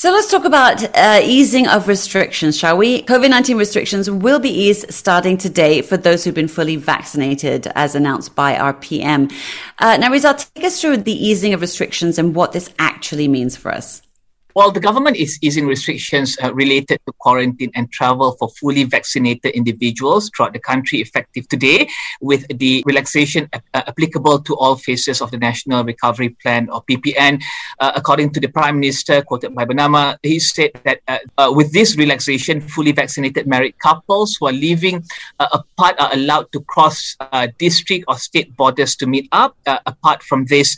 So let's talk about uh, easing of restrictions, shall we? COVID 19 restrictions will be eased starting today for those who've been fully vaccinated, as announced by our PM. Uh, now, Rizal, take us through the easing of restrictions and what this actually means for us. Well, the government is easing restrictions uh, related to quarantine and travel for fully vaccinated individuals throughout the country effective today, with the relaxation uh, applicable to all phases of the National Recovery Plan or PPN. Uh, according to the Prime Minister, quoted by Bernama, he said that uh, uh, with this relaxation, fully vaccinated married couples who are living uh, apart are allowed to cross district or state borders to meet up. apart from this,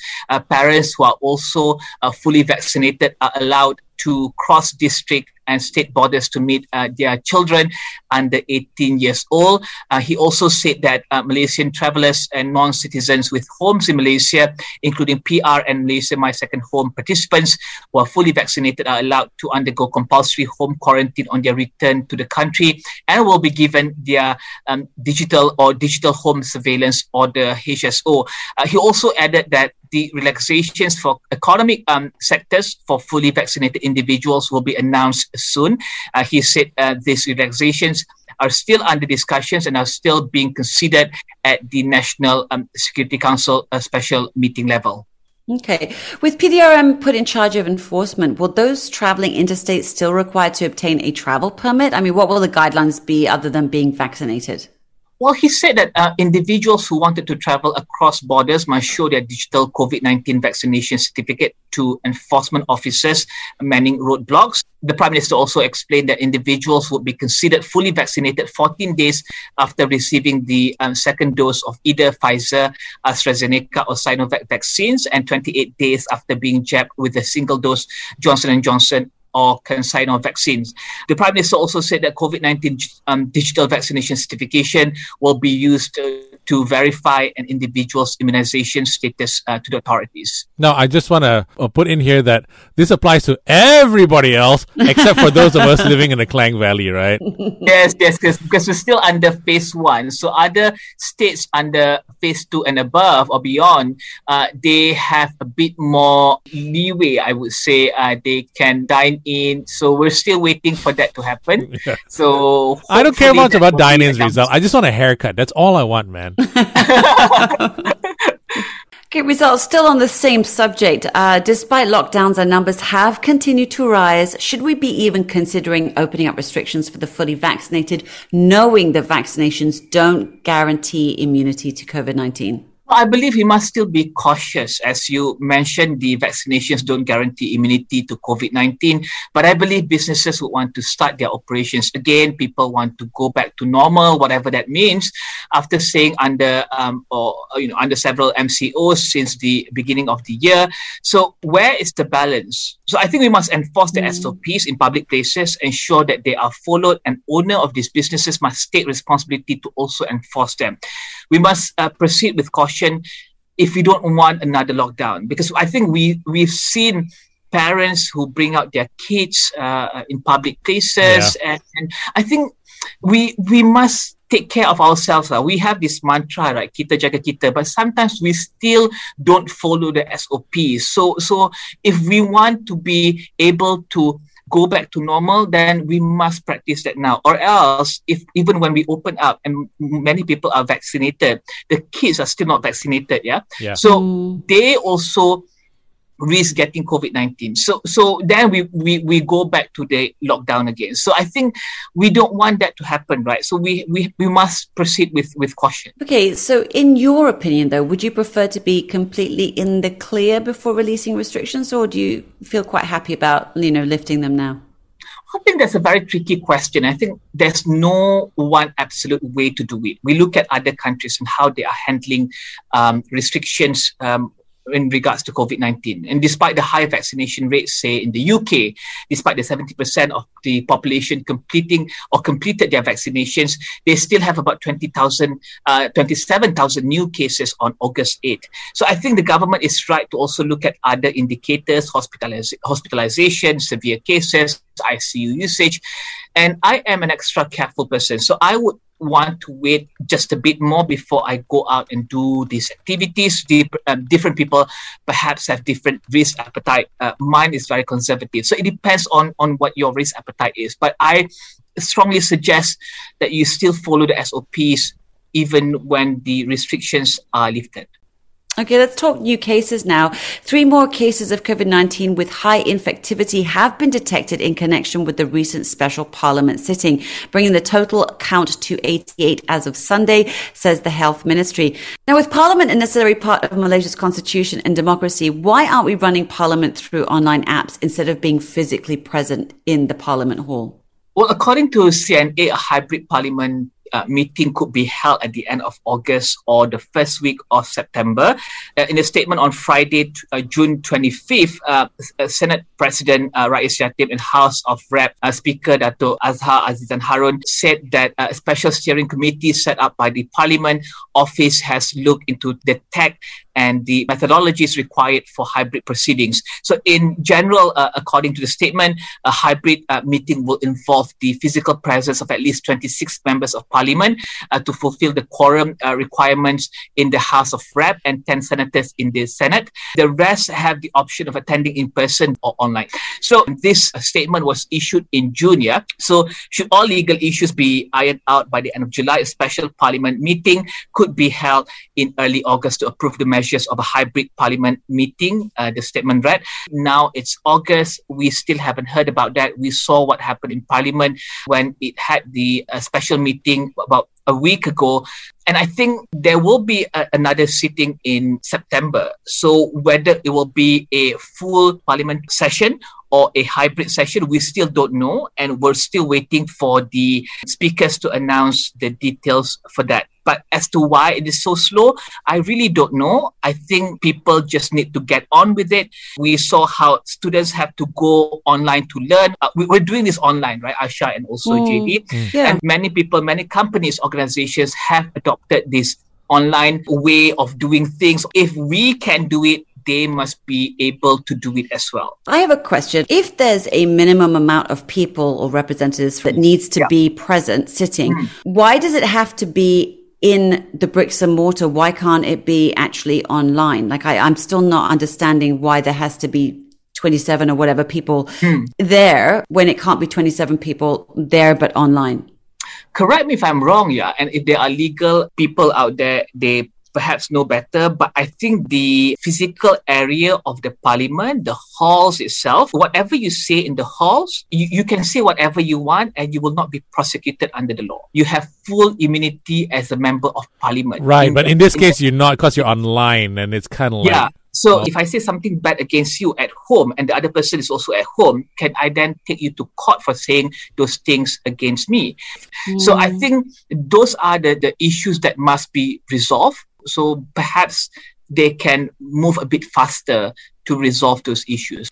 parents who are also fully vaccinated are allowed to cross district and state borders to meet uh, their children under 18 years old. Uh, he also said that uh, Malaysian travelers and non citizens with homes in Malaysia, including PR and Malaysia My Second Home participants who are fully vaccinated, are allowed to undergo compulsory home quarantine on their return to the country and will be given their um, digital or digital home surveillance order HSO. Uh, he also added that the relaxations for economic um, sectors for fully vaccinated individuals will be announced soon. Uh, he said uh, these relaxations are still under discussions and are still being considered at the National um, Security Council uh, special meeting level. Okay. With PDRM put in charge of enforcement, will those traveling interstate still require to obtain a travel permit? I mean, what will the guidelines be other than being vaccinated? Well, he said that uh, individuals who wanted to travel across borders must show their digital COVID 19 vaccination certificate to enforcement officers manning roadblocks. The Prime Minister also explained that individuals would be considered fully vaccinated 14 days after receiving the um, second dose of either Pfizer, AstraZeneca, or Sinovac vaccines, and 28 days after being jabbed with a single dose Johnson & Johnson or CanSino vaccines. The Prime Minister also said that COVID 19 um, digital vaccination certification will be used uh, to verify an individual's immunization status uh, to the authorities. Now, I just want to uh, put in here that this applies to everybody else except for those of us living in the Klang Valley, right? yes, yes, because we're still under phase one. So, other states under phase two and above or beyond, uh, they have a bit more leeway, I would say. Uh, they can dine in. So we're still waiting for that to happen. Yeah. So I don't care much about dine in's Rizal. I just want a haircut. That's all I want, man. Okay, Rizal's still on the same subject. Uh, despite lockdowns, our numbers have continued to rise. Should we be even considering opening up restrictions for the fully vaccinated, knowing that vaccinations don't guarantee immunity to COVID 19? I believe we must still be cautious. As you mentioned, the vaccinations don't guarantee immunity to COVID 19. But I believe businesses would want to start their operations again. People want to go back to normal, whatever that means, after staying under um, or you know under several MCOs since the beginning of the year. So where is the balance? So I think we must enforce the mm. SOPs in public places, ensure that they are followed, and owner of these businesses must take responsibility to also enforce them. We must uh, proceed with caution if we don't want another lockdown, because I think we we've seen parents who bring out their kids uh, in public places, yeah. and, and I think we we must take care of ourselves. Uh. We have this mantra, right? Kita jaga kita, but sometimes we still don't follow the sop So, so if we want to be able to go back to normal, then we must practice that now. Or else, if even when we open up and many people are vaccinated, the kids are still not vaccinated. Yeah. yeah. So mm. they also risk getting COVID-19. So so then we, we we go back to the lockdown again. So I think we don't want that to happen, right? So we we, we must proceed with, with caution. Okay, so in your opinion though, would you prefer to be completely in the clear before releasing restrictions or do you feel quite happy about, you know, lifting them now? I think that's a very tricky question. I think there's no one absolute way to do it. We look at other countries and how they are handling um, restrictions um, in regards to COVID 19. And despite the high vaccination rates, say in the UK, despite the 70% of the population completing or completed their vaccinations, they still have about 20,000, uh, 27,000 new cases on August 8. So I think the government is right to also look at other indicators, hospitaliz- hospitalization, severe cases, ICU usage. And I am an extra careful person. So I would want to wait just a bit more before I go out and do these activities. Uh, different people perhaps have different risk appetite. Uh, mine is very conservative. So it depends on, on what your risk appetite is. But I strongly suggest that you still follow the SOPs even when the restrictions are lifted. Okay, let's talk new cases now. Three more cases of COVID 19 with high infectivity have been detected in connection with the recent special parliament sitting, bringing the total count to 88 as of Sunday, says the health ministry. Now, with parliament a necessary part of Malaysia's constitution and democracy, why aren't we running parliament through online apps instead of being physically present in the parliament hall? Well, according to CNA, a hybrid parliament uh, meeting could be held at the end of August or the first week of September. Uh, in a statement on Friday, uh, June 25th, uh, uh, Senate President uh, Rais Yatim and House of Rep uh, Speaker Dato Azhar Azizan Harun said that a special steering committee set up by the Parliament office has looked into the tech and the methodologies required for hybrid proceedings. So, in general, uh, according to the statement, a hybrid uh, meeting will involve the physical presence of at least 26 members of parliament uh, to fulfill the quorum uh, requirements in the House of Rep and 10 senators in the Senate. The rest have the option of attending in person or online. So, this statement was issued in June. Yeah? So, should all legal issues be ironed out by the end of July, a special parliament meeting could be held in early August to approve the measure measures of a hybrid parliament meeting, uh, the statement read. Now it's August. We still haven't heard about that. We saw what happened in parliament when it had the uh, special meeting about a week ago. And I think there will be a, another sitting in September. So whether it will be a full parliament session or a hybrid session, we still don't know. And we're still waiting for the speakers to announce the details for that. But as to why it is so slow, I really don't know. I think people just need to get on with it. We saw how students have to go online to learn. Uh, we, are doing this online, right, Asha and also mm. JD. Mm. Yeah. And many people, many companies, organizations have adopted this online way of doing things. If we can do it, they must be able to do it as well. I have a question. If there's a minimum amount of people or representatives that needs to yeah. be present sitting, mm. why does it have to be in the bricks and mortar, why can't it be actually online? Like I, I'm still not understanding why there has to be 27 or whatever people hmm. there when it can't be 27 people there but online. Correct me if I'm wrong, yeah. And if there are legal people out there, they perhaps know better, but I think the physical area of the parliament, the halls itself, whatever you say in the halls, you, you can say whatever you want and you will not be prosecuted under the law. You have full immunity as a member of parliament. Right, in but the, in this in case, the, you're not because you're online and it's kind of like. Yeah. So oh. if I say something bad against you at home and the other person is also at home, can I then take you to court for saying those things against me? Mm. So I hmm. think those are the, the issues that must be resolved so perhaps they can move a bit faster to resolve those issues.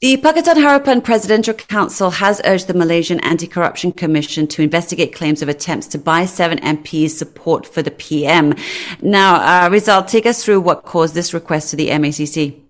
The Pakatan Harapan Presidential Council has urged the Malaysian Anti-Corruption Commission to investigate claims of attempts to buy seven MPs support for the PM. Now, uh, Rizal, take us through what caused this request to the MACC.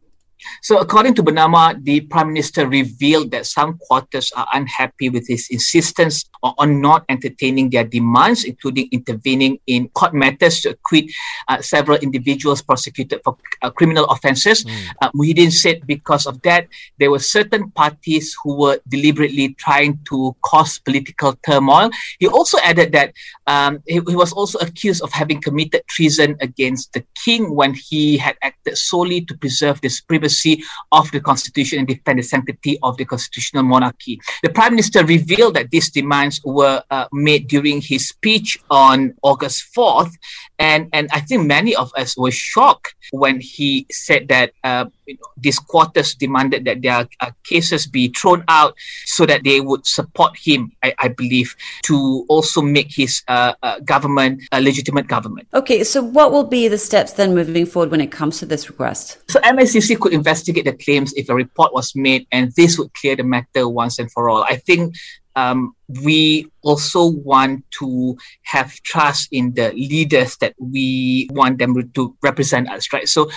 So, according to Bernama, the Prime Minister revealed that some quarters are unhappy with his insistence on not entertaining their demands, including intervening in court matters to acquit uh, several individuals prosecuted for uh, criminal offences. Mm. Uh, Muhyiddin said because of that, there were certain parties who were deliberately trying to cause political turmoil. He also added that um, he, he was also accused of having committed treason against the king when he had acted solely to preserve the of the constitution and defend the sanctity of the constitutional monarchy. The prime minister revealed that these demands were uh, made during his speech on August 4th. And, and I think many of us were shocked when he said that uh, you know, these quarters demanded that their uh, cases be thrown out so that they would support him, I, I believe, to also make his uh, uh, government a legitimate government. Okay, so what will be the steps then moving forward when it comes to this request? So MACC could investigate the claims if a report was made, and this would clear the matter once and for all. I think um, we also want to have trust in the leaders that we want them to represent us, right? So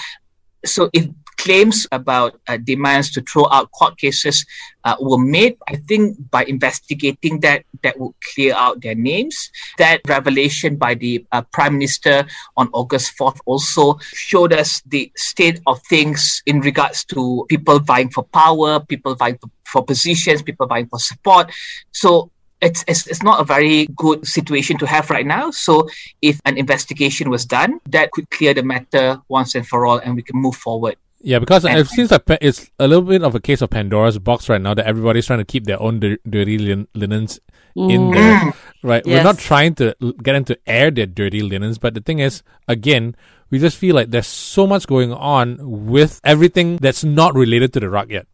So if claims about uh, demands to throw out court cases uh, were made, I think by investigating that, that would clear out their names. That revelation by the uh, Prime Minister on August 4th also showed us the state of things in regards to people vying for power, people vying for, for positions, people vying for support. So it's, it's, it's not a very good situation to have right now. So if an investigation was done, that could clear the matter once and for all, and we can move forward. Yeah, because it seems like it's a little bit of a case of Pandora's box right now that everybody's trying to keep their own dirty lin- linens mm. in there, right? Yes. We're not trying to get them to air their dirty linens, but the thing is, again, we just feel like there's so much going on with everything that's not related to the rakyat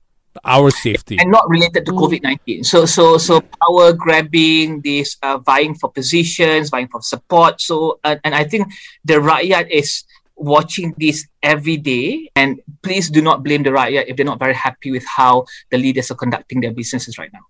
our safety and not related to mm. COVID nineteen. So so so power grabbing, this uh, vying for positions, vying for support. So uh, and I think the rakyat is watching this every day. And please do not blame the rakyat if they're not very happy with how the leaders are conducting their businesses right now.